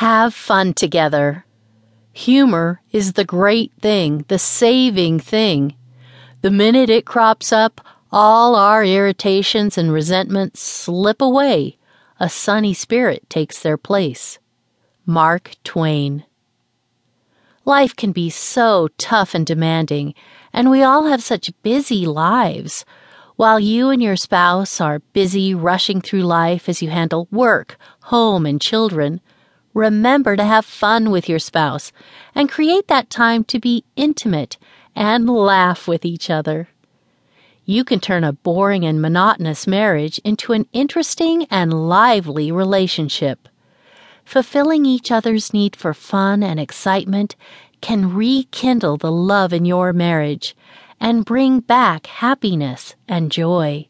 Have fun together. Humor is the great thing, the saving thing. The minute it crops up, all our irritations and resentments slip away. A sunny spirit takes their place. Mark Twain. Life can be so tough and demanding, and we all have such busy lives. While you and your spouse are busy rushing through life as you handle work, home, and children, remember to have fun with your spouse and create that time to be intimate and laugh with each other. You can turn a boring and monotonous marriage into an interesting and lively relationship. Fulfilling each other's need for fun and excitement can rekindle the love in your marriage and bring back happiness and joy.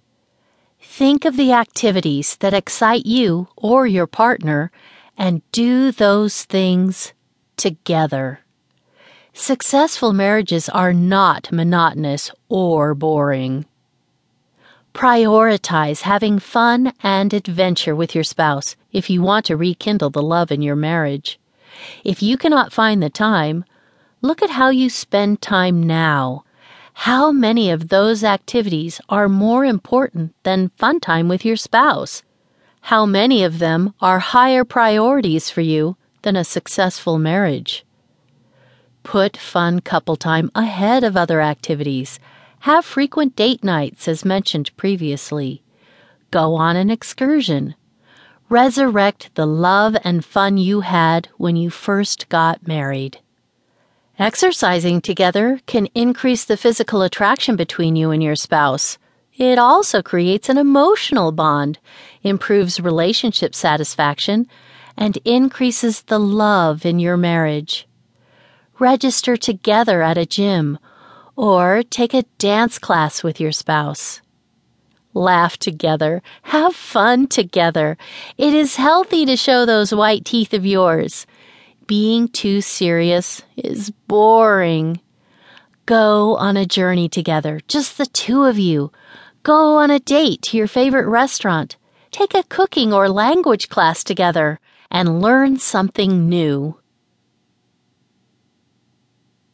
Think of the activities that excite you or your partner and do those things together. Successful marriages are not monotonous or boring. Prioritize having fun and adventure with your spouse if you want to rekindle the love in your marriage. If you cannot find the time, look at how you spend time now. How many of those activities are more important than fun time with your spouse? How many of them are higher priorities for you than a successful marriage? Put fun couple time ahead of other activities. Have frequent date nights, as mentioned previously. Go on an excursion. Resurrect the love and fun you had when you first got married. Exercising together can increase the physical attraction between you and your spouse. It also creates an emotional bond, improves relationship satisfaction, and increases the love in your marriage. Register together at a gym or take a dance class with your spouse. Laugh together. Have fun together. It is healthy to show those white teeth of yours. Being too serious is boring. Go on a journey together, just the two of you. Go on a date to your favorite restaurant. Take a cooking or language class together and learn something new.